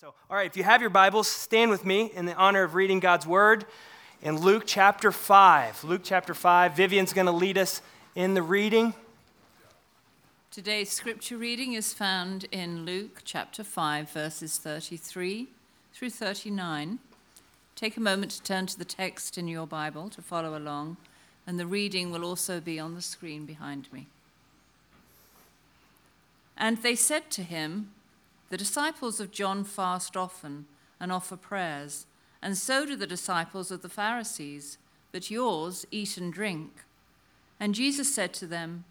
So, all right, if you have your Bibles, stand with me in the honor of reading God's Word in Luke chapter 5. Luke chapter 5. Vivian's going to lead us in the reading. Today's scripture reading is found in Luke chapter 5, verses 33 through 39. Take a moment to turn to the text in your Bible to follow along, and the reading will also be on the screen behind me. And they said to him, the disciples of John fast often and offer prayers, and so do the disciples of the Pharisees, but yours eat and drink. And Jesus said to them,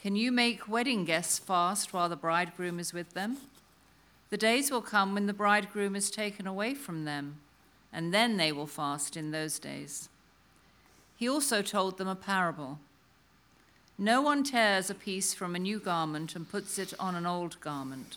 Can you make wedding guests fast while the bridegroom is with them? The days will come when the bridegroom is taken away from them, and then they will fast in those days. He also told them a parable. No one tears a piece from a new garment and puts it on an old garment.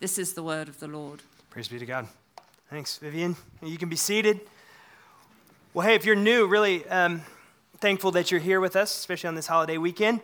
This is the word of the Lord. Praise be to God. Thanks, Vivian. You can be seated. Well, hey, if you're new, really um, thankful that you're here with us, especially on this holiday weekend.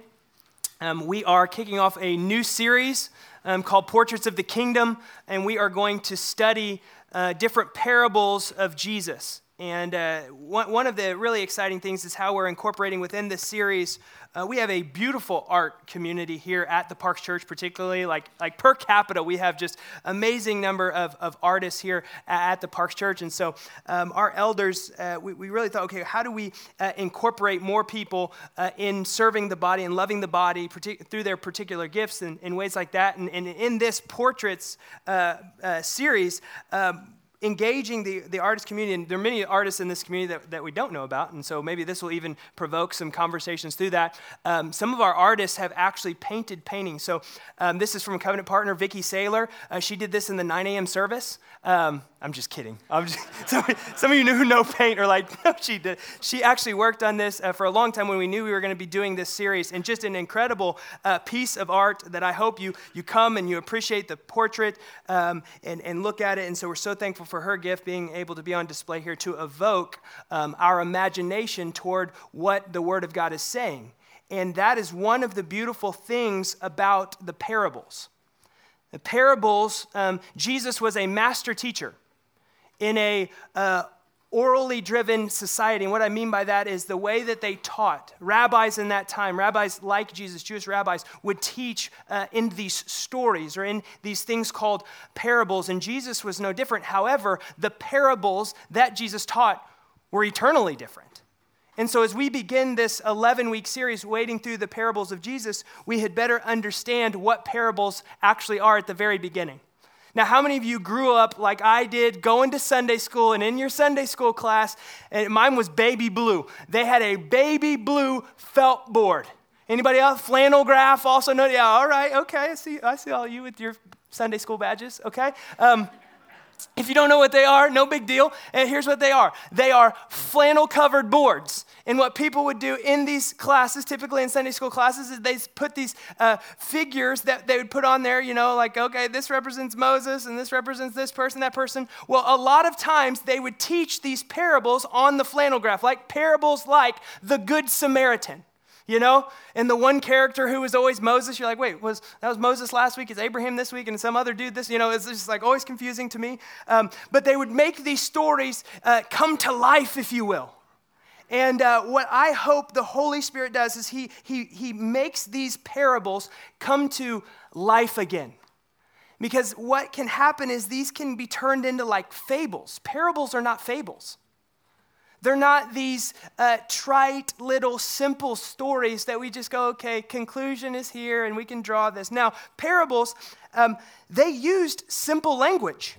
Um, we are kicking off a new series um, called Portraits of the Kingdom, and we are going to study uh, different parables of Jesus. And uh, one, one of the really exciting things is how we're incorporating within this series. Uh, we have a beautiful art community here at the Parks Church, particularly like, like per capita, we have just amazing number of, of artists here at, the Parks Church. And so um, our elders, uh, we, we really thought, okay, how do we uh, incorporate more people uh, in serving the body and loving the body partic- through their particular gifts and, in ways like that? And, and in this portraits uh, series, um, engaging the, the artist community. And there are many artists in this community that, that we don't know about. And so maybe this will even provoke some conversations through that. Um, some of our artists have actually painted paintings. So um, this is from a covenant partner, Vicki Saylor. Uh, she did this in the 9 a.m. service. Um, I'm just kidding. I'm just, some, some, of you who know paint are like, no, she did. She actually worked on this uh, for a long time when we knew we were going to be doing this series. And just an incredible uh, piece of art that I hope you, you come and you appreciate the portrait um, and, and look at it. And so we're so thankful for her gift being able to be on display here to evoke um, our imagination toward what the Word of God is saying. And that is one of the beautiful things about the parables. The parables, um, Jesus was a master teacher in a uh, orally driven society. And what I mean by that is the way that they taught. Rabbis in that time, rabbis like Jesus, Jewish rabbis, would teach uh, in these stories or in these things called parables. And Jesus was no different. However, the parables that Jesus taught were eternally different. And so, as we begin this 11 week series, wading through the parables of Jesus, we had better understand what parables actually are at the very beginning. Now, how many of you grew up like I did, going to Sunday school, and in your Sunday school class, and mine was baby blue. They had a baby blue felt board. Anybody else? Flannel graph also know? Yeah, all right, okay. I see, I see all you with your Sunday school badges, okay? Um, if you don't know what they are, no big deal. And here's what they are they are flannel covered boards. And what people would do in these classes, typically in Sunday school classes, is they put these uh, figures that they would put on there, you know, like, okay, this represents Moses and this represents this person, that person. Well, a lot of times they would teach these parables on the flannel graph, like parables like the Good Samaritan you know? And the one character who was always Moses, you're like, wait, was that was Moses last week? Is Abraham this week? And some other dude this? You know, it's just like always confusing to me. Um, but they would make these stories uh, come to life, if you will. And uh, what I hope the Holy Spirit does is he, he, he makes these parables come to life again. Because what can happen is these can be turned into like fables. Parables are not fables. They're not these uh, trite little simple stories that we just go, okay, conclusion is here and we can draw this. Now, parables, um, they used simple language.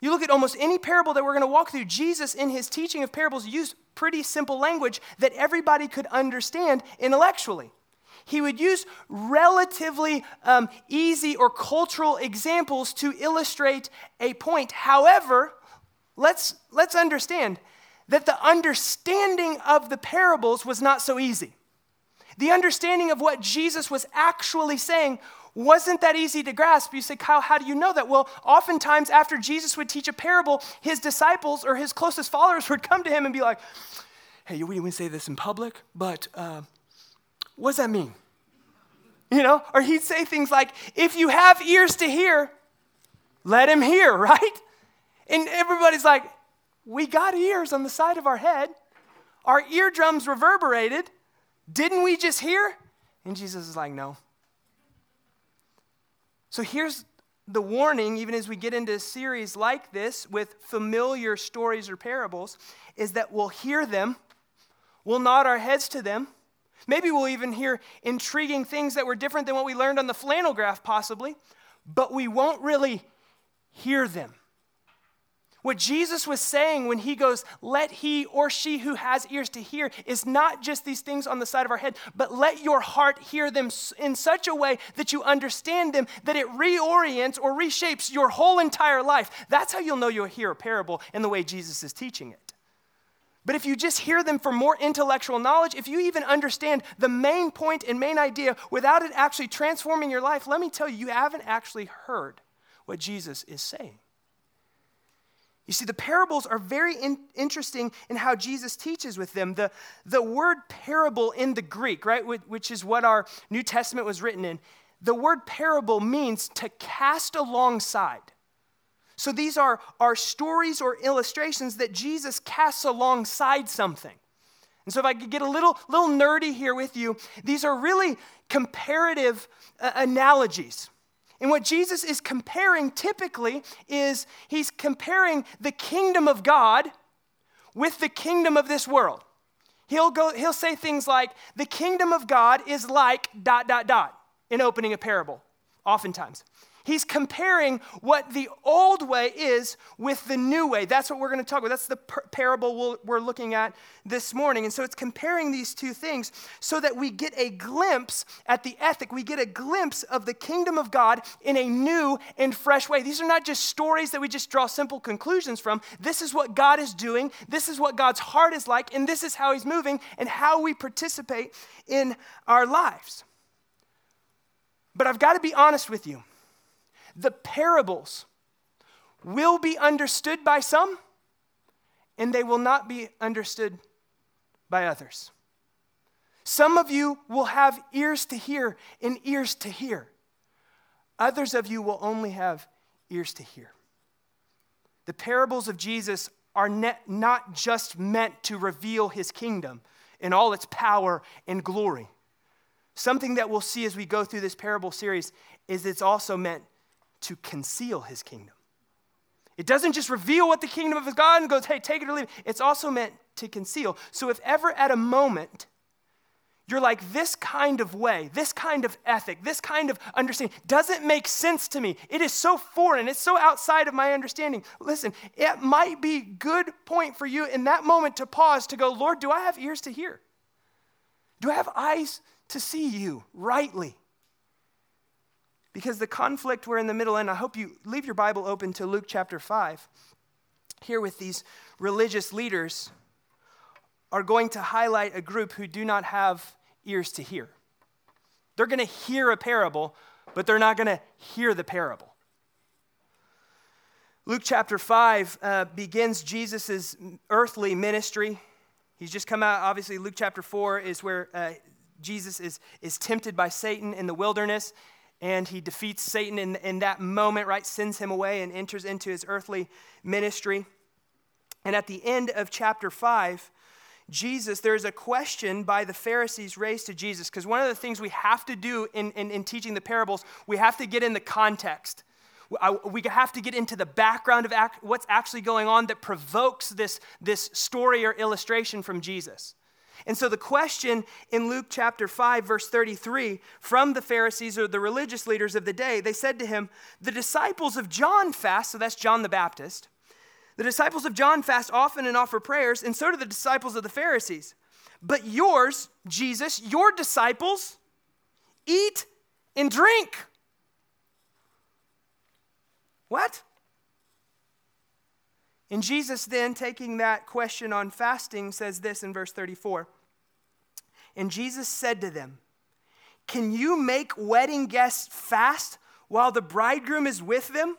You look at almost any parable that we're going to walk through, Jesus, in his teaching of parables, used pretty simple language that everybody could understand intellectually. he would use relatively um, easy or cultural examples to illustrate a point. However, let's, let's understand that the understanding of the parables was not so easy. The understanding of what Jesus was actually saying wasn't that easy to grasp. You say, Kyle, how do you know that? Well, oftentimes after Jesus would teach a parable, his disciples or his closest followers would come to him and be like, hey, we didn't say this in public, but uh, what does that mean? You know, or he'd say things like, if you have ears to hear, let him hear, right? And everybody's like, we got ears on the side of our head. Our eardrums reverberated. Didn't we just hear? And Jesus is like, no. So here's the warning, even as we get into a series like this with familiar stories or parables, is that we'll hear them, we'll nod our heads to them. Maybe we'll even hear intriguing things that were different than what we learned on the flannel graph, possibly, but we won't really hear them. What Jesus was saying when he goes, let he or she who has ears to hear, is not just these things on the side of our head, but let your heart hear them in such a way that you understand them, that it reorients or reshapes your whole entire life. That's how you'll know you'll hear a parable in the way Jesus is teaching it. But if you just hear them for more intellectual knowledge, if you even understand the main point and main idea without it actually transforming your life, let me tell you, you haven't actually heard what Jesus is saying. You see, the parables are very in, interesting in how Jesus teaches with them. The, the word parable in the Greek, right, which is what our New Testament was written in, the word parable means to cast alongside. So these are, are stories or illustrations that Jesus casts alongside something. And so, if I could get a little, little nerdy here with you, these are really comparative uh, analogies. And what Jesus is comparing typically is he's comparing the kingdom of God with the kingdom of this world. He'll, go, he'll say things like, the kingdom of God is like dot, dot, dot in opening a parable, oftentimes. He's comparing what the old way is with the new way. That's what we're going to talk about. That's the par- parable we are looking at this morning. And so it's comparing these two things so that we get a glimpse at the ethic. We get a glimpse of the kingdom of God in a new and fresh way. These are not just stories that we just draw simple conclusions from. This is what God is doing, this is what God's heart is like, and this is how He's moving and how we participate in our lives. But I've got to be honest with you the parables will be understood by some, and they will not be understood by others. Some of you will have ears to hear and ears to hear. Others of you will only have ears to hear. The parables of Jesus are not just meant to reveal his kingdom in all its power and glory. Something that we'll see as we go through this parable series is it's also meant to conceal his kingdom. It doesn't just reveal what the kingdom of God and goes, hey, take it or leave it. It's also meant to conceal. So if ever at a moment you're like, this kind of way, this kind of ethic, this kind of understanding doesn't make sense to me. It is so foreign, it's so outside of my understanding. Listen, it might be good point for you in that moment to pause to go, Lord, do I have ears to hear? Do I have eyes to see you rightly? Because the conflict we're in the middle, and I hope you leave your Bible open to Luke chapter 5. Here with these religious leaders are going to highlight a group who do not have ears to hear. They're going to hear a parable, but they're not going to hear the parable. Luke chapter 5 uh, begins Jesus' earthly ministry. He's just come out, obviously, Luke chapter 4 is where uh, Jesus is, is tempted by Satan in the wilderness and he defeats Satan in, in that moment, right? Sends him away and enters into his earthly ministry. And at the end of chapter 5, Jesus, there's a question by the Pharisees raised to Jesus, because one of the things we have to do in, in, in, teaching the parables, we have to get in the context. We have to get into the background of what's actually going on that provokes this, this story or illustration from Jesus. And so the question in Luke chapter 5, verse 33, from the Pharisees or the religious leaders of the day, they said to him, The disciples of John fast, so that's John the Baptist. The disciples of John fast often and offer prayers, and so do the disciples of the Pharisees. But yours, Jesus, your disciples, eat and drink. What? And Jesus, then, taking that question on fasting, says this in verse 34 And Jesus said to them, Can you make wedding guests fast while the bridegroom is with them?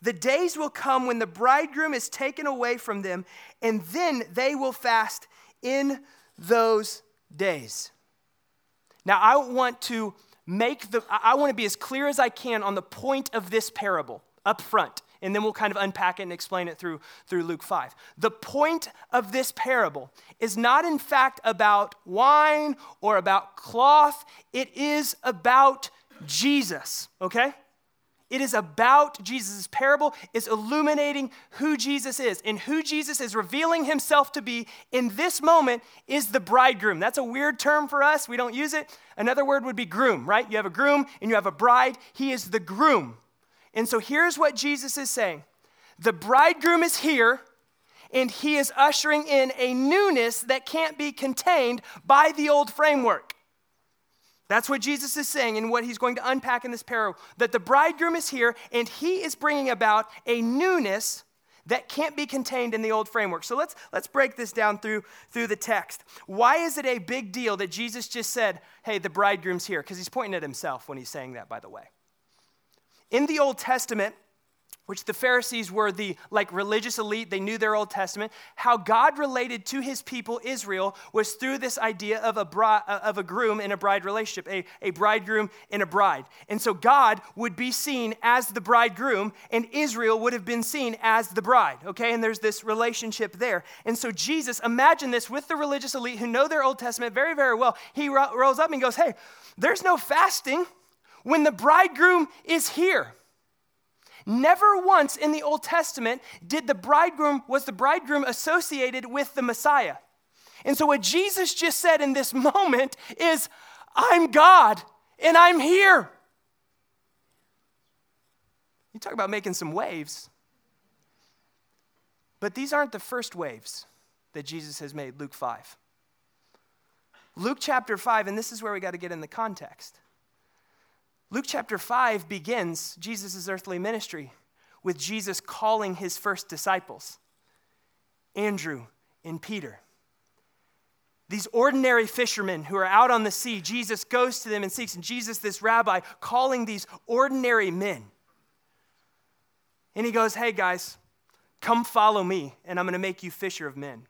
The days will come when the bridegroom is taken away from them, and then they will fast in those days. Now, I want to make the, I want to be as clear as I can on the point of this parable up front, and then we'll kind of unpack it and explain it through, through Luke 5. The point of this parable is not, in fact, about wine or about cloth, it is about Jesus, okay? It is about Jesus' parable, is illuminating who Jesus is. And who Jesus is revealing himself to be in this moment is the bridegroom. That's a weird term for us. We don't use it. Another word would be groom, right? You have a groom and you have a bride. He is the groom. And so here's what Jesus is saying The bridegroom is here, and he is ushering in a newness that can't be contained by the old framework. That's what Jesus is saying and what he's going to unpack in this parable that the bridegroom is here and he is bringing about a newness that can't be contained in the old framework. So let's let's break this down through through the text. Why is it a big deal that Jesus just said, "Hey, the bridegroom's here?" Because he's pointing at himself when he's saying that, by the way. In the Old Testament, which the Pharisees were the like religious elite, they knew their Old Testament. How God related to his people Israel was through this idea of a, bride, uh, of a groom and a bride relationship, a, a bridegroom and a bride. And so God would be seen as the bridegroom, and Israel would have been seen as the bride, okay? And there's this relationship there. And so Jesus, imagine this with the religious elite who know their Old Testament very, very well. He ro- rolls up and goes, Hey, there's no fasting when the bridegroom is here. Never once in the Old Testament did the bridegroom was the bridegroom associated with the Messiah. And so what Jesus just said in this moment is I'm God and I'm here. You talk about making some waves. But these aren't the first waves that Jesus has made, Luke 5. Luke chapter 5, and this is where we got to get in the context. Luke chapter 5 begins Jesus' earthly ministry with Jesus calling his first disciples, Andrew and Peter. These ordinary fishermen who are out on the sea, Jesus goes to them and seeks, and Jesus, this rabbi, calling these ordinary men. And he goes, Hey guys, come follow me, and I'm going to make you fisher of men.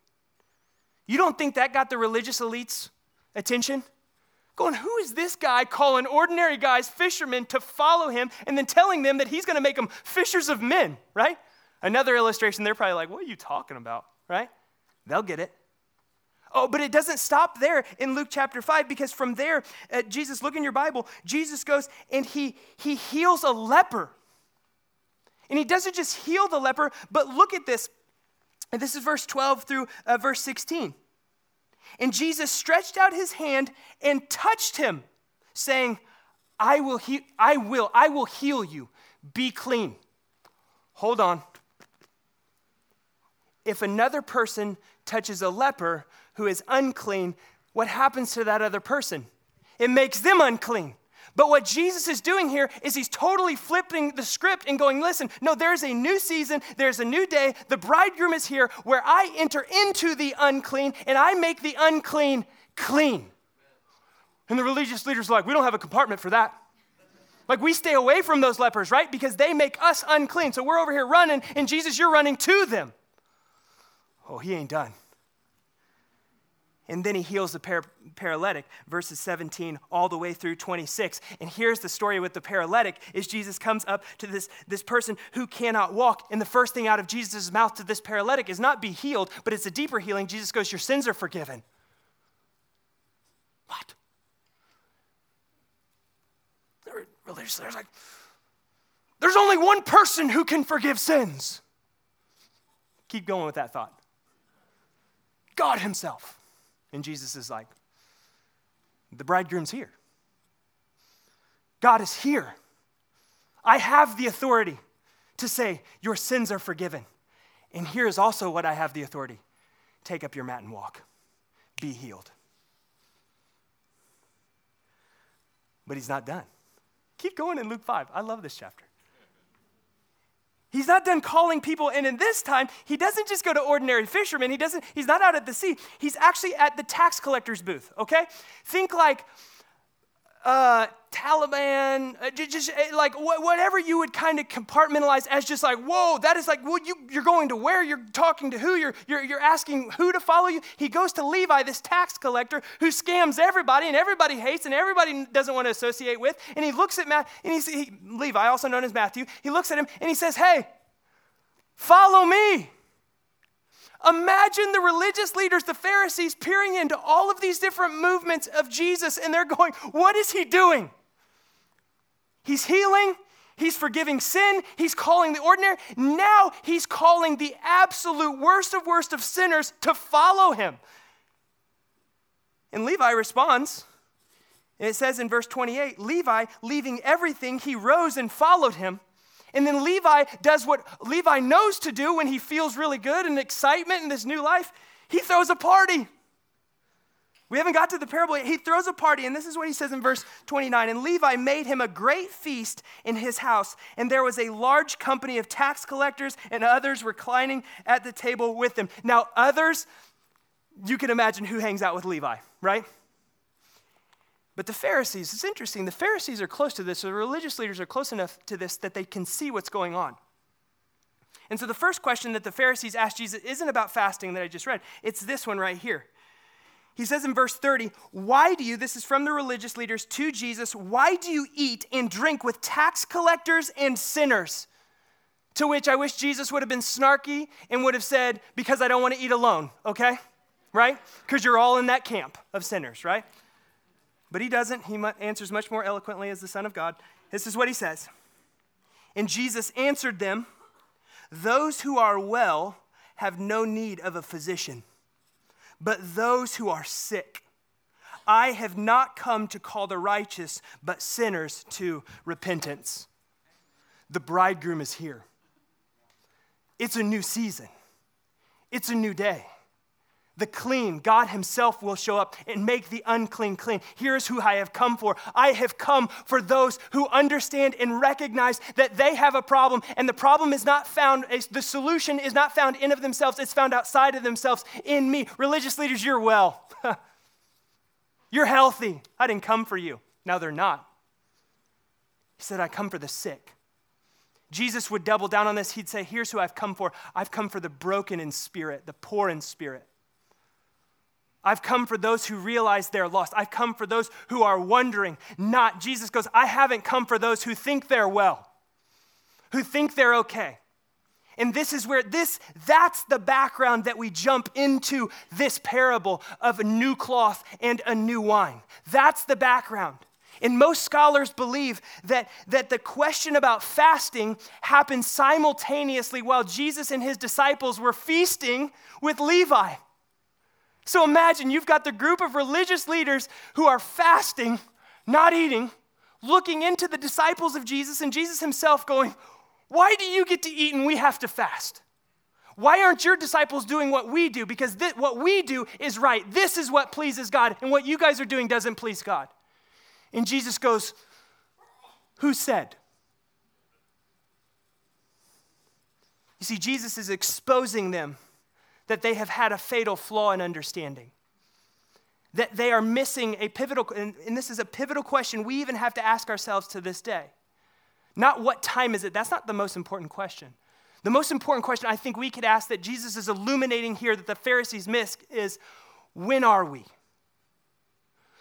You don't think that got the religious elites' attention? Going, who is this guy calling ordinary guys fishermen to follow him and then telling them that he's going to make them fishers of men, right? Another illustration, they're probably like, what are you talking about, right? They'll get it. Oh, but it doesn't stop there in Luke chapter 5 because from there, uh, Jesus, look in your Bible, Jesus goes and he, he heals a leper. And he doesn't just heal the leper, but look at this. And this is verse 12 through uh, verse 16. And Jesus stretched out his hand and touched him, saying, I will, he- I will, I will heal you. Be clean. Hold on. If another person touches a leper who is unclean, what happens to that other person? It makes them unclean. But what Jesus is doing here is he's totally flipping the script and going, listen, no, there's a new season, there's a new day. The bridegroom is here where I enter into the unclean and I make the unclean clean. And the religious leaders are like, we don't have a compartment for that. Like, we stay away from those lepers, right? Because they make us unclean. So we're over here running, and Jesus, you're running to them. Oh, he ain't done. And then he heals the par- paralytic, verses 17 all the way through 26. And here's the story with the paralytic is Jesus comes up to this, this person who cannot walk. And the first thing out of Jesus' mouth to this paralytic is not be healed, but it's a deeper healing. Jesus goes, Your sins are forgiven. What? Religious leaders like, there's only one person who can forgive sins. Keep going with that thought. God Himself. And Jesus is like, the bridegroom's here. God is here. I have the authority to say, Your sins are forgiven. And here is also what I have the authority take up your mat and walk, be healed. But he's not done. Keep going in Luke 5. I love this chapter. He's not done calling people, and in this time, he doesn't just go to ordinary fishermen. He doesn't, he's not out at the sea. He's actually at the tax collector's booth, okay? Think like uh, Taliban, uh, just, uh, like wh- whatever you would kind of compartmentalize as just like, whoa, that is like, well, you, you're going to where? You're talking to who? You're, you're, you're asking who to follow you? He goes to Levi, this tax collector who scams everybody and everybody hates and everybody doesn't want to associate with. And he looks at Matt, and he's, he, Levi, also known as Matthew, he looks at him and he says, hey, follow me. Imagine the religious leaders, the Pharisees, peering into all of these different movements of Jesus, and they're going, What is he doing? He's healing, he's forgiving sin, he's calling the ordinary. Now he's calling the absolute worst of worst of sinners to follow him. And Levi responds, and it says in verse 28 Levi, leaving everything, he rose and followed him. And then Levi does what Levi knows to do when he feels really good and excitement in this new life. He throws a party. We haven't got to the parable yet. He throws a party, and this is what he says in verse 29. And Levi made him a great feast in his house, and there was a large company of tax collectors and others reclining at the table with him. Now, others, you can imagine who hangs out with Levi, right? But the Pharisees, it's interesting, the Pharisees are close to this, the religious leaders are close enough to this that they can see what's going on. And so the first question that the Pharisees asked Jesus isn't about fasting that I just read, it's this one right here. He says in verse 30, Why do you, this is from the religious leaders to Jesus, why do you eat and drink with tax collectors and sinners? To which I wish Jesus would have been snarky and would have said, Because I don't want to eat alone, okay? Right? Because you're all in that camp of sinners, right? But he doesn't. He answers much more eloquently as the Son of God. This is what he says. And Jesus answered them Those who are well have no need of a physician, but those who are sick. I have not come to call the righteous, but sinners to repentance. The bridegroom is here. It's a new season, it's a new day the clean. God Himself will show up and make the unclean clean. Here's who I have come for. I have come for those who understand and recognize that they have a problem, and the problem is not found, the solution is not found in of themselves, it's found outside of themselves in me. Religious leaders, you're well. you're healthy. I didn't come for you. Now they're not. He said, I come for the sick. Jesus would double down on this. He'd say, Here's who I've come for. I've come for the broken in spirit, the poor in spirit. I've come for those who realize they're lost. I've come for those who are wondering, not. Jesus goes, I haven't come for those who think they're well, who think they're okay. And this is where this, that's the background that we jump into this parable of a new cloth and a new wine. That's the background. And most scholars believe that, that the question about fasting happened simultaneously while Jesus and his disciples were feasting with Levi. So imagine you've got the group of religious leaders who are fasting, not eating, looking into the disciples of Jesus, and Jesus himself going, Why do you get to eat and we have to fast? Why aren't your disciples doing what we do? Because th- what we do is right. This is what pleases God, and what you guys are doing doesn't please God. And Jesus goes, Who said? You see, Jesus is exposing them that they have had a fatal flaw in understanding. That they are missing a pivotal, and, and this is a pivotal question we even have to ask ourselves to this day. Not what time is it? That's not the most important question. The most important question I think we could ask that Jesus is illuminating here that the Pharisees miss is when are we?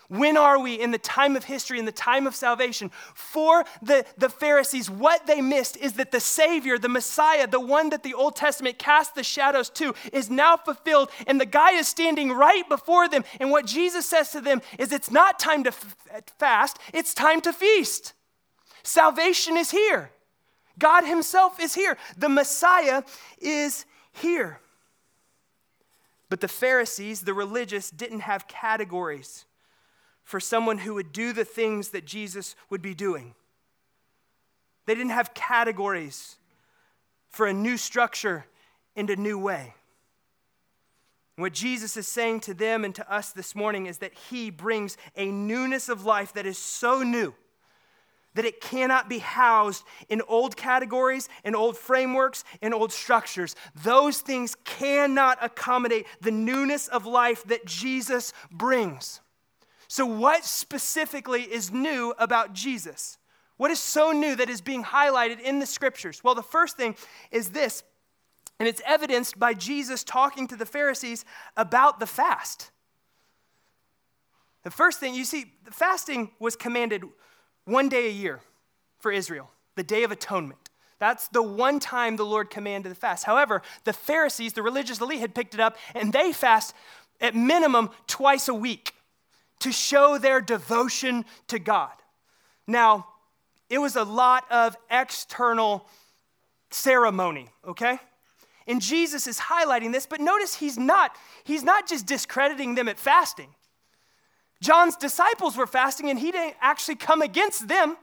When are we in the time of history, in the time of salvation? For the, the Pharisees, what they missed is that the Savior, the Messiah, the one that the Old Testament cast the shadows to, is now fulfilled, and the guy is standing right before them. And what Jesus says to them is it's not time to f- fast, it's time to feast. Salvation is here. God Himself is here. The Messiah is here. But the Pharisees, the religious, didn't have categories for someone who would do the things that Jesus would be doing. They didn't have categories for a new structure and a new way. what Jesus is saying to them and to us this morning is that He brings a newness of life that is so new that it cannot be housed in old categories, in old frameworks, in old structures. Those things cannot accommodate the newness of life that Jesus brings. So, what specifically is new about Jesus? What is so new that is being highlighted in the scriptures? Well, the first thing is this, and it's evidenced by Jesus talking to the Pharisees about the fast. The first thing, you see, the fasting was commanded one day a year for Israel, the Day of Atonement. That's the one time the Lord commanded the fast. However, the Pharisees, the religious elite, had picked it up and they fast at minimum twice a week to show their devotion to God. Now, it was a lot of external ceremony, okay? And Jesus is highlighting this, but notice he's not he's not just discrediting them at fasting. John's disciples were fasting and he didn't actually come against them.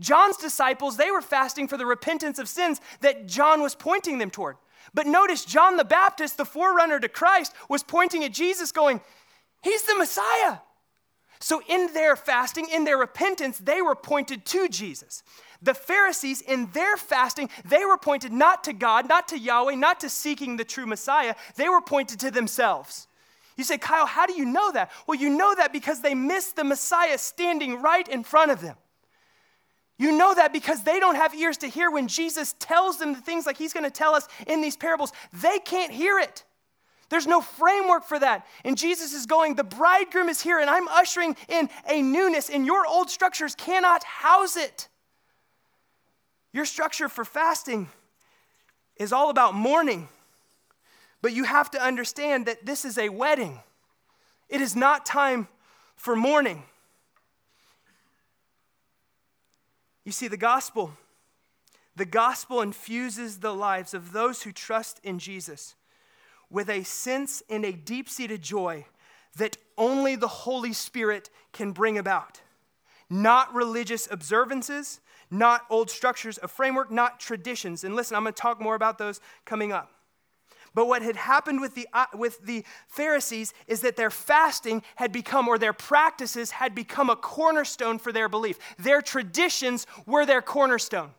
John's disciples, they were fasting for the repentance of sins that John was pointing them toward. But notice John the Baptist, the forerunner to Christ, was pointing at Jesus, going, He's the Messiah. So, in their fasting, in their repentance, they were pointed to Jesus. The Pharisees, in their fasting, they were pointed not to God, not to Yahweh, not to seeking the true Messiah. They were pointed to themselves. You say, Kyle, how do you know that? Well, you know that because they missed the Messiah standing right in front of them. You know that because they don't have ears to hear when Jesus tells them the things like he's going to tell us in these parables. They can't hear it. There's no framework for that. And Jesus is going, The bridegroom is here, and I'm ushering in a newness, and your old structures cannot house it. Your structure for fasting is all about mourning. But you have to understand that this is a wedding, it is not time for mourning. You see, the gospel, the gospel infuses the lives of those who trust in Jesus with a sense and a deep seated joy that only the Holy Spirit can bring about. Not religious observances, not old structures of framework, not traditions. And listen, I'm going to talk more about those coming up. But what had happened with the, uh, with the Pharisees is that their fasting had become, or their practices had become a cornerstone for their belief. Their traditions were their cornerstone.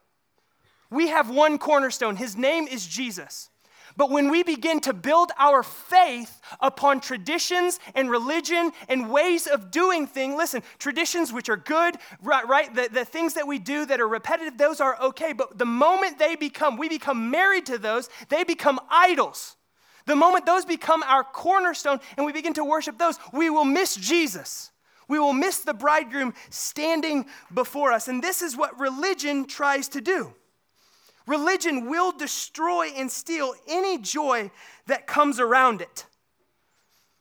We have one cornerstone, his name is Jesus. But when we begin to build our faith upon traditions and religion and ways of doing things, listen, traditions which are good, right? right the, the things that we do that are repetitive, those are okay. But the moment they become, we become married to those, they become idols. The moment those become our cornerstone and we begin to worship those, we will miss Jesus. We will miss the bridegroom standing before us. And this is what religion tries to do. Religion will destroy and steal any joy that comes around it.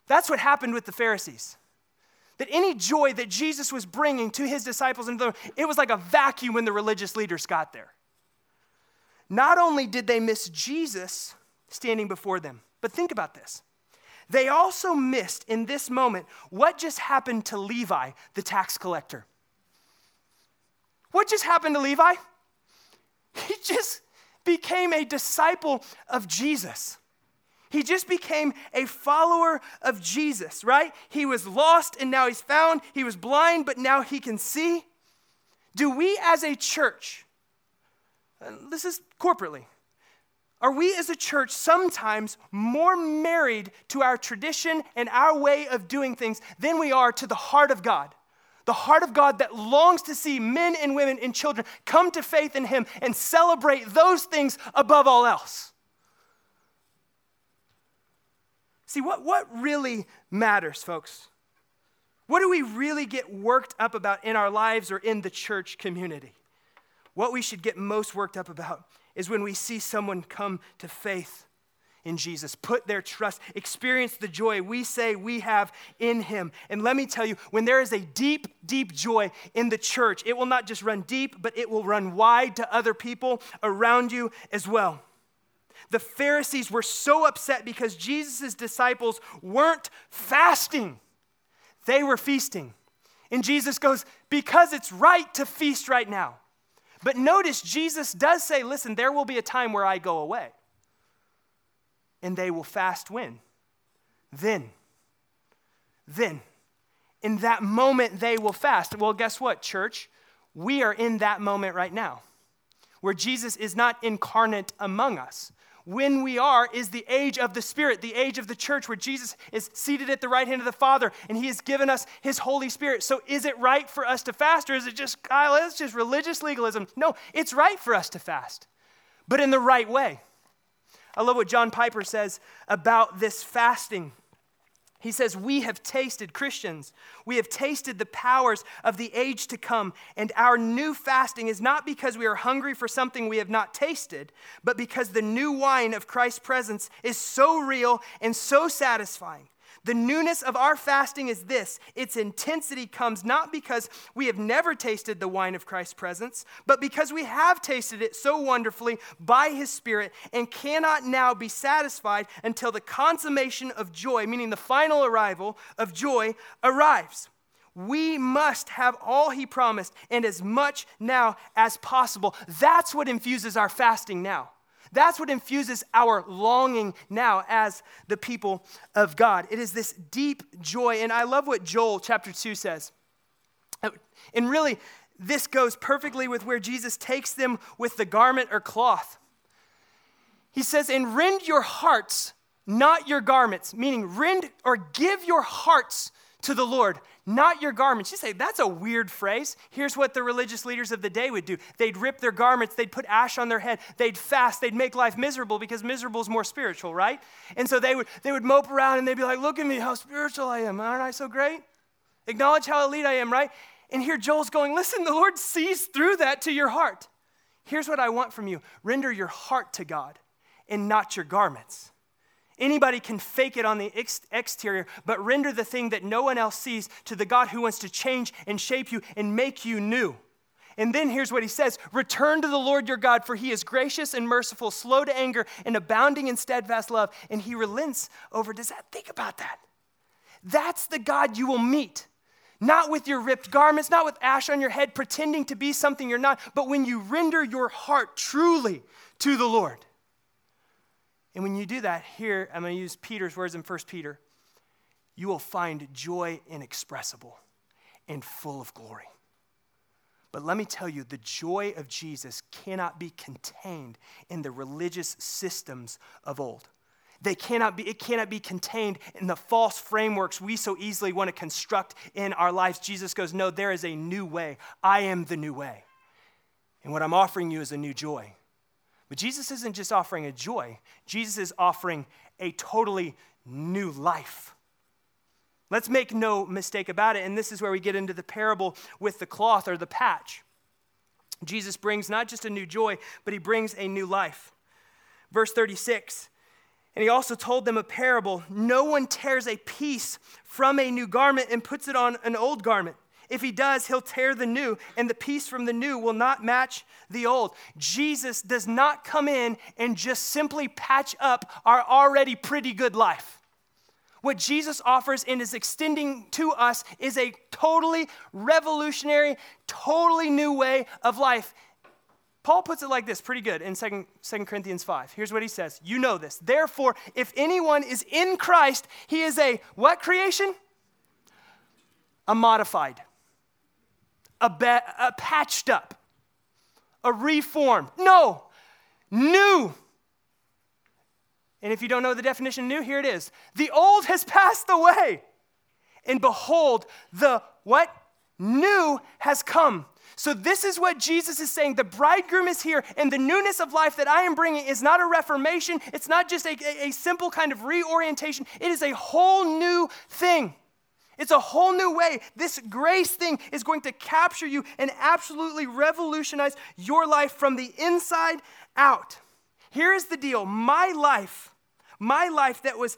That's what happened with the Pharisees. That any joy that Jesus was bringing to his disciples, and it was like a vacuum when the religious leaders got there. Not only did they miss Jesus standing before them, but think about this. They also missed in this moment what just happened to Levi, the tax collector. What just happened to Levi? He just became a disciple of Jesus. He just became a follower of Jesus, right? He was lost and now he's found. He was blind, but now he can see. Do we as a church, this is corporately, are we as a church sometimes more married to our tradition and our way of doing things than we are to the heart of God? The heart of God that longs to see men and women and children come to faith in Him and celebrate those things above all else. See, what, what really matters, folks? What do we really get worked up about in our lives or in the church community? What we should get most worked up about is when we see someone come to faith in Jesus, put their trust, experience the joy we say we have in Him. And let me tell you, when there is a deep, deep joy in the church, it will not just run deep, but it will run wide to other people around you as well. The Pharisees were so upset because Jesus' disciples weren't fasting, they were feasting. And Jesus goes, Because it's right to feast right now. But notice, Jesus does say, Listen, there will be a time where I go away and they will fast when? Then. Then. In that moment, they will fast. Well, guess what, church? we are in that moment right now where Jesus is not incarnate among us. When we are is the age of the Spirit, the age of the church, where Jesus is seated at the right hand of the Father and He has given us His Holy Spirit. So, is it right for us to fast, or is it just, Kyle, it's just religious legalism? No, it's right for us to fast, but in the right way. I love what John Piper says about this fasting. He says, We have tasted, Christians, we have tasted the powers of the age to come, and our new fasting is not because we are hungry for something we have not tasted, but because the new wine of Christ's presence is so real and so satisfying the newness of our fasting is this its intensity comes not because we have never tasted the wine of Christ's presence, but because we have tasted it so wonderfully by His Spirit and cannot now be satisfied until the consummation of joy, meaning the final arrival of joy, arrives. We must have all He promised and as much now as possible. That's what infuses our fasting now. That's what infuses our longing now as the people of God. It is this deep joy. And I love what Joel chapter 2 says. And really, this goes perfectly with where Jesus takes them with the garment or cloth. He says, And rend your hearts, not your garments, meaning rend or give your hearts to the Lord, not your garments. You say, that's a weird phrase. Here's what the religious leaders of the day would do they'd rip their garments, they'd put ash on their head, they'd fast, they'd make life miserable because miserable is more spiritual, right? And so they would, they would mope around and they'd be like, look at me, how spiritual I am. Aren't I so great? Acknowledge how elite I am, right? And here Joel's going, listen, the Lord sees through that to your heart. Here's what I want from you render your heart to God and not your garments. Anybody can fake it on the ex- exterior, but render the thing that no one else sees to the God who wants to change and shape you and make you new. And then here's what he says Return to the Lord your God, for he is gracious and merciful, slow to anger, and abounding in steadfast love, and he relents over. That think about that? That's the God you will meet. Not with your ripped garments, not with ash on your head, pretending to be something you're not, but when you render your heart truly to the Lord. And when you do that, here, I'm going to use Peter's words in 1 Peter you will find joy inexpressible and full of glory. But let me tell you, the joy of Jesus cannot be contained in the religious systems of old. They cannot be, it cannot be contained in the false frameworks we so easily want to construct in our lives. Jesus goes, No, there is a new way. I am the new way. And what I'm offering you is a new joy. But Jesus isn't just offering a joy, Jesus is offering a totally new life. Let's make no mistake about it. And this is where we get into the parable with the cloth or the patch. Jesus brings not just a new joy, but he brings a new life. Verse 36 And he also told them a parable No one tears a piece from a new garment and puts it on an old garment. If he does, he'll tear the new, and the piece from the new will not match the old. Jesus does not come in and just simply patch up our already pretty good life. What Jesus offers and is extending to us is a totally revolutionary, totally new way of life. Paul puts it like this pretty good in 2, 2 Corinthians 5. Here's what he says You know this. Therefore, if anyone is in Christ, he is a what creation? A modified a, be- a patched up, a reformed. No, new. And if you don't know the definition new, here it is. The old has passed away. And behold, the what? New has come. So, this is what Jesus is saying. The bridegroom is here, and the newness of life that I am bringing is not a reformation. It's not just a, a, a simple kind of reorientation. It is a whole new thing. It's a whole new way. This grace thing is going to capture you and absolutely revolutionize your life from the inside out. Here is the deal my life, my life that was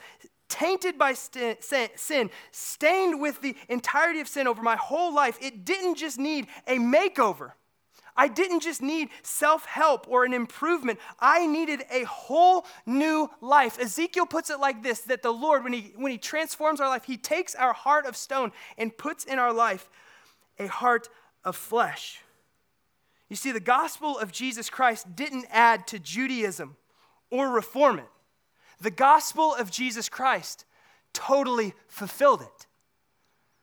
tainted by sin, stained with the entirety of sin over my whole life, it didn't just need a makeover. I didn't just need self help or an improvement. I needed a whole new life. Ezekiel puts it like this that the Lord, when he, when he transforms our life, He takes our heart of stone and puts in our life a heart of flesh. You see, the gospel of Jesus Christ didn't add to Judaism or reform it, the gospel of Jesus Christ totally fulfilled it.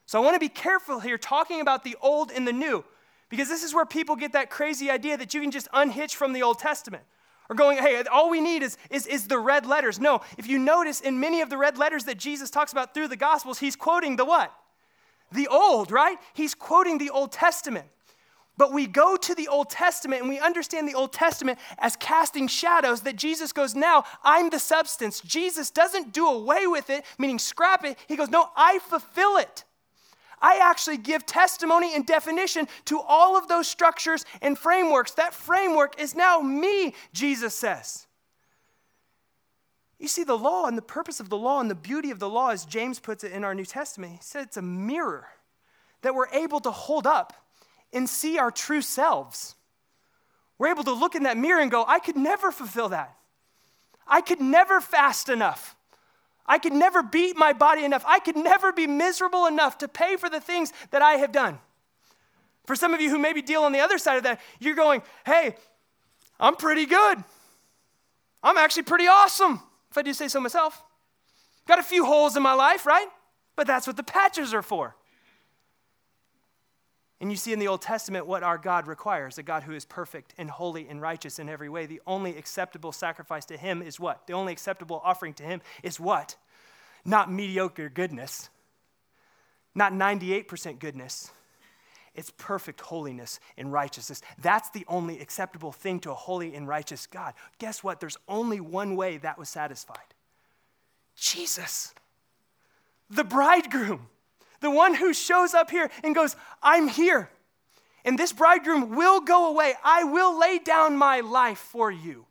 So I want to be careful here talking about the old and the new Because this is where people get that crazy idea that you can just unhitch from the Old Testament. Or going, hey, all we need is, is, is the red letters. No, if you notice in many of the red letters that Jesus talks about through the Gospels, he's quoting the what? The Old, right? He's quoting the Old Testament. But we go to the Old Testament and we understand the Old Testament as casting shadows that Jesus goes, Now I'm the substance. Jesus doesn't do away with it, meaning scrap it. He goes, No, I fulfill it. I actually give testimony and definition to all of those structures and frameworks. That framework is now me, Jesus says. You see, the law and the purpose of the law and the beauty of the law, as James puts it in our New Testament, he said it's a mirror that we're able to hold up and see our true selves. We're able to look in that mirror and go, I could never fulfill that. I could never fast enough. I could never beat my body enough. I could never be miserable enough to pay for the things that I have done. For some of you who maybe deal on the other side of that, you're going, hey, I'm pretty good. I'm actually pretty awesome, if I do say so myself. Got a few holes in my life, right? But that's what the patches are for. And you see in the Old Testament what our God requires a God who is perfect and holy and righteous in every way. The only acceptable sacrifice to Him is what? The only acceptable offering to Him is what? Not mediocre goodness, not 98% goodness. It's perfect holiness and righteousness. That's the only acceptable thing to a holy and righteous God. Guess what? There's only one way that was satisfied Jesus, the bridegroom the one who shows up here and goes, I'm here. And this bridegroom will go away. I will lay down my life for you.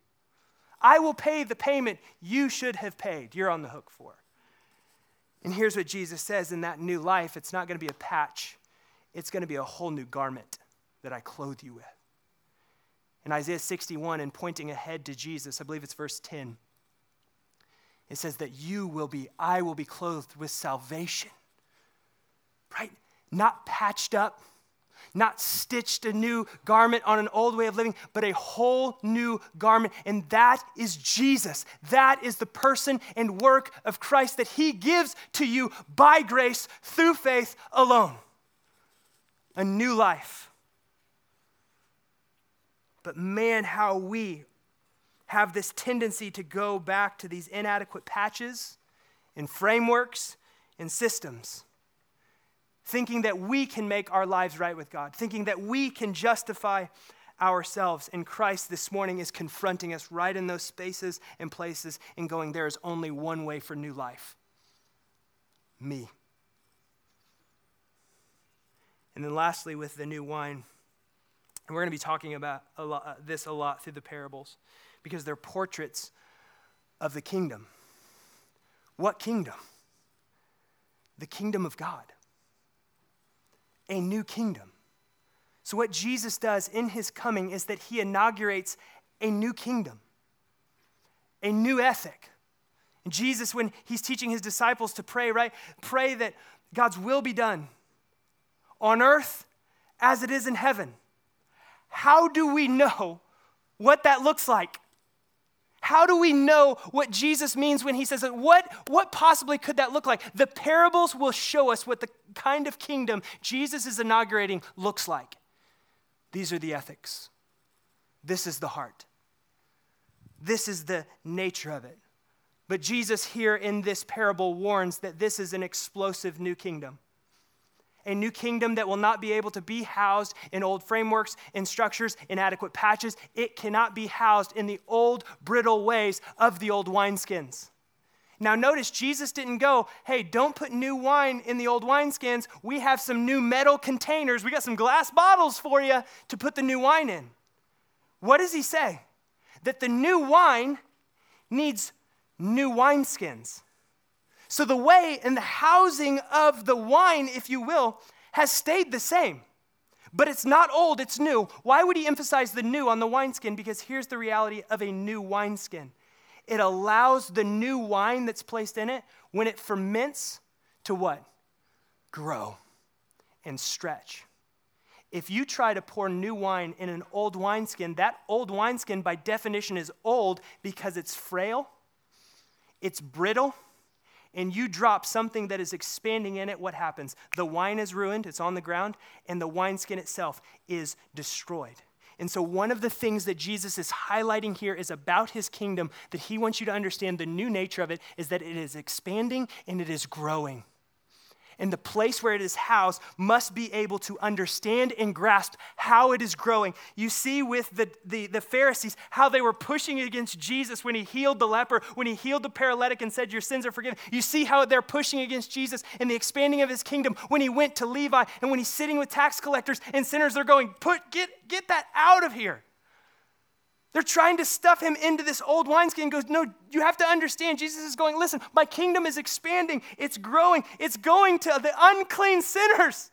I will pay the payment you should have paid. You're on the hook for. And here's what Jesus says in that new life it's not going to be a patch, it's going to be a whole new garment that I clothe you with. In Isaiah 61, and pointing ahead to Jesus, I believe it's verse 10, it says that you will be, I will be clothed with salvation right? Not patched up, not stitched a new garment on an old way of living, but a whole new garment. And that is Jesus. That is the person and work of Christ that He gives to you by grace through faith alone. A new life. But man, how we have this tendency to go back to these inadequate patches and frameworks and systems thinking that we can make our lives right with God, thinking that we can justify ourselves. And Christ this morning is confronting us right in those spaces and places and going, There is only one way for new life me. And then, lastly, with the new wine, and we're going to be talking about a lot, uh, this a lot through the parables because they're portraits of the kingdom. What kingdom? The kingdom of God a new kingdom. So, what Jesus does in his coming is that he inaugurates a new kingdom, a new ethic. And Jesus, when he's teaching his disciples to pray, right, pray that God's will be done on earth as it is in heaven. How do we know what that looks like? How do we know what Jesus means when he says that? What, what possibly could that look like? The parables will show us what the kind of kingdom Jesus is inaugurating looks like. These are the ethics. This is the heart. This is the nature of it. But Jesus, here in this parable, warns that this is an explosive new kingdom a new kingdom that will not be able to be housed in old frameworks, in structures, inadequate patches. It cannot be housed in the old, brittle ways of the old wineskins. Now, notice Jesus didn't go, hey, don't put new wine in the old wineskins. We have some new metal containers. We got some glass bottles for you to put the new wine in. What does he say? That the new wine needs new wineskins. So the way and the housing of the wine, if you will, has stayed the same. But it's not old, it's new. Why would he emphasize the new on the wineskin? Because here's the reality of a new wineskin it allows the new wine that's placed in it, when it ferments, to what? Grow and stretch. If you try to pour new wine in an old wineskin, that old wineskin by definition is old because it's frail, it's brittle, and you drop something that is expanding in it, what happens? The wine is ruined, it's on the ground, and the wineskin itself is destroyed. And so, one of the things that Jesus is highlighting here is about his kingdom that he wants you to understand the new nature of it is that it is expanding and it is growing and the place where it is housed must be able to understand and grasp how it is growing. You see with the, the, the, Pharisees how they were pushing against Jesus when he healed the leper, when he healed the paralytic and said, Your sins are forgiven. You see how they're pushing against Jesus in the expanding of his kingdom when he went to Levi and when he's sitting with tax collectors and sinners, they're going, Put, get, get that out of here. They're trying to stuff him into this old wineskin. Goes, no, you have to understand. Jesus is going, listen, my kingdom is expanding, it's growing, it's going to the unclean sinners,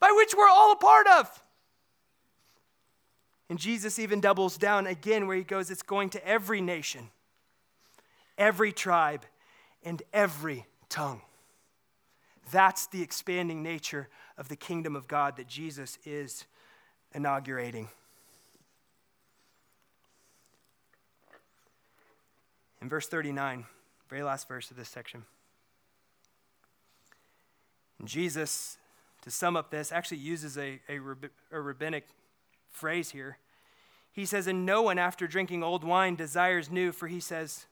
by which we're all a part of. And Jesus even doubles down again where he goes, it's going to every nation, every tribe, and every tongue. That's the expanding nature of the kingdom of God that Jesus is inaugurating. In verse 39, very last verse of this section. Jesus, to sum up this, actually uses a, a, a rabbinic phrase here. He says, And no one after drinking old wine desires new, for he says,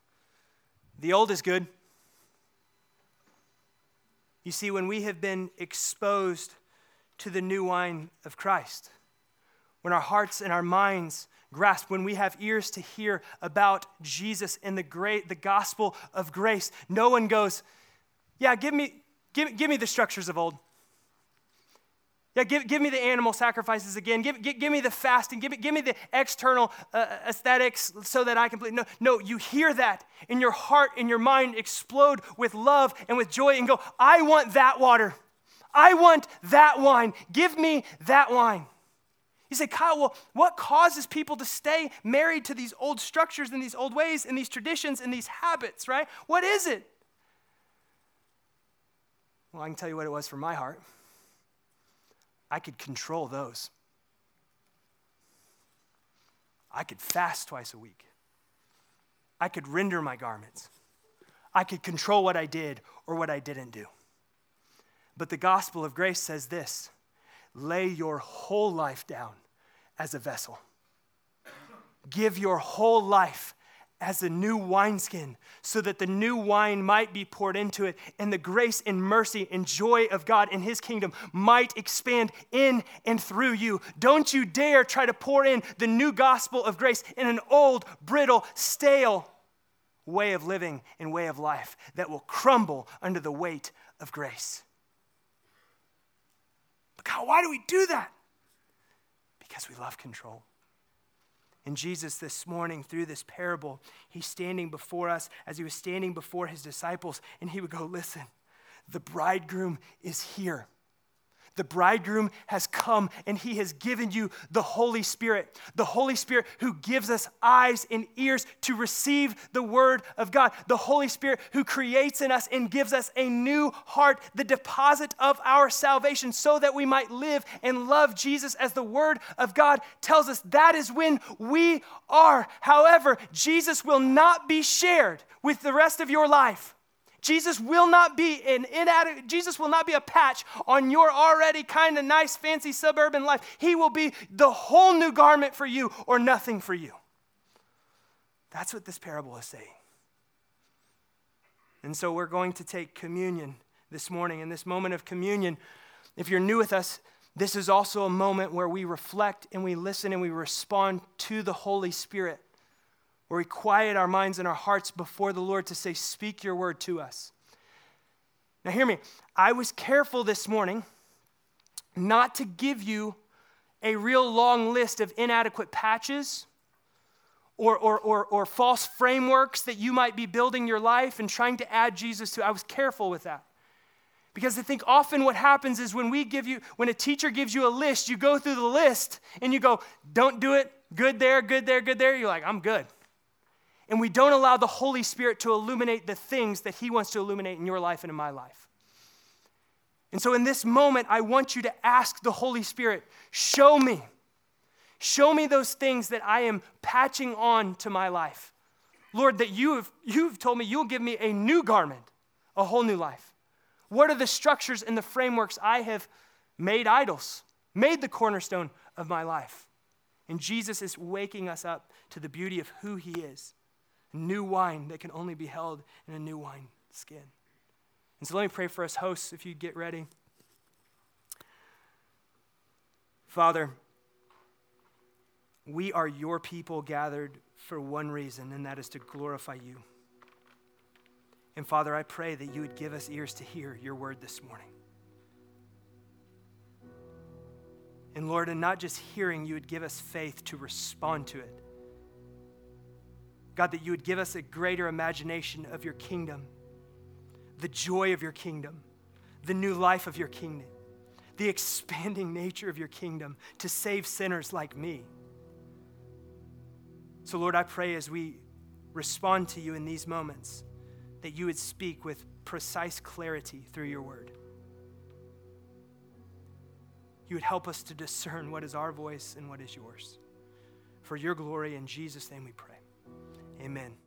The old is good. You see, when we have been exposed to the new wine of Christ, when our hearts and our minds grasp, when we have ears to hear about Jesus and the great the gospel of grace, no one goes, Yeah, give me, give, give me the structures of old. Yeah, give, give me the animal sacrifices again. Give, give, give me the fasting. Give me, give me the external uh, aesthetics so that I can. No, no, you hear that in your heart and your mind explode with love and with joy and go, I want that water. I want that wine. Give me that wine. You say, Kyle, well, what causes people to stay married to these old structures and these old ways and these traditions and these habits, right? What is it? Well, I can tell you what it was for my heart. I could control those. I could fast twice a week. I could render my garments. I could control what I did or what I didn't do. But the gospel of grace says this lay your whole life down as a vessel. Give your whole life as a new wineskin so that the new wine might be poured into it and the grace and mercy and joy of God in his kingdom might expand in and through you. Don't you dare try to pour in the new gospel of grace in an old, brittle, stale way of living and way of life that will crumble under the weight of grace. But God, why do we do that? Because we love control. And Jesus, this morning, through this parable, he's standing before us as he was standing before his disciples, and he would go, Listen, the bridegroom is here. The bridegroom has come and he has given you the Holy Spirit. The Holy Spirit who gives us eyes and ears to receive the word of God. The Holy Spirit who creates in us and gives us a new heart, the deposit of our salvation, so that we might live and love Jesus as the word of God tells us. That is when we are. However, Jesus will not be shared with the rest of your life. Jesus will not be an inadequate, Jesus will not be a patch on your already kind of nice, fancy suburban life. He will be the whole new garment for you or nothing for you. That's what this parable is saying. And so we're going to take communion this morning. In this moment of communion, if you're new with us, this is also a moment where we reflect and we listen and we respond to the Holy Spirit where we quiet our minds and our hearts before the Lord to say, Speak your word to us. Now, hear me. I was careful this morning not to give you a real long list of inadequate patches or, or, or, or false frameworks that you might be building your life and trying to add Jesus to. I was careful with that. Because I think often what happens is when we give you, when a teacher gives you a list, you go through the list and you go, don't do it, good there, good there, good there. You're like, I'm good and we don't allow the Holy Spirit to illuminate the things that He wants to illuminate in your life and in my life. And so, in this moment, I want you to ask the Holy Spirit, show me. Show me those things that I am patching on to my life. Lord, that you have, you've told me you'll give me a new garment. a whole new life? What are the structures and the frameworks I have made idols, made the cornerstone of my life? And Jesus is waking us up to the beauty of who he is new wine that can only be held in a new wine skin. And so let me pray for us, hosts, if you get ready. Father, we are your people gathered for one reason, and that is to glorify you. And Father, I pray that you would give us ears to hear your word this morning. And Lord, and not just hearing, you would give us faith to respond to it. God, that you would give us a greater imagination of your kingdom, the joy of your kingdom, the new life of your kingdom, the expanding nature of your kingdom to save sinners like me. So, Lord, I pray as we respond to you in these moments that you would speak with precise clarity through your word. You would help us to discern what is our voice and what is yours. For your glory, in Jesus' name we pray. Amen.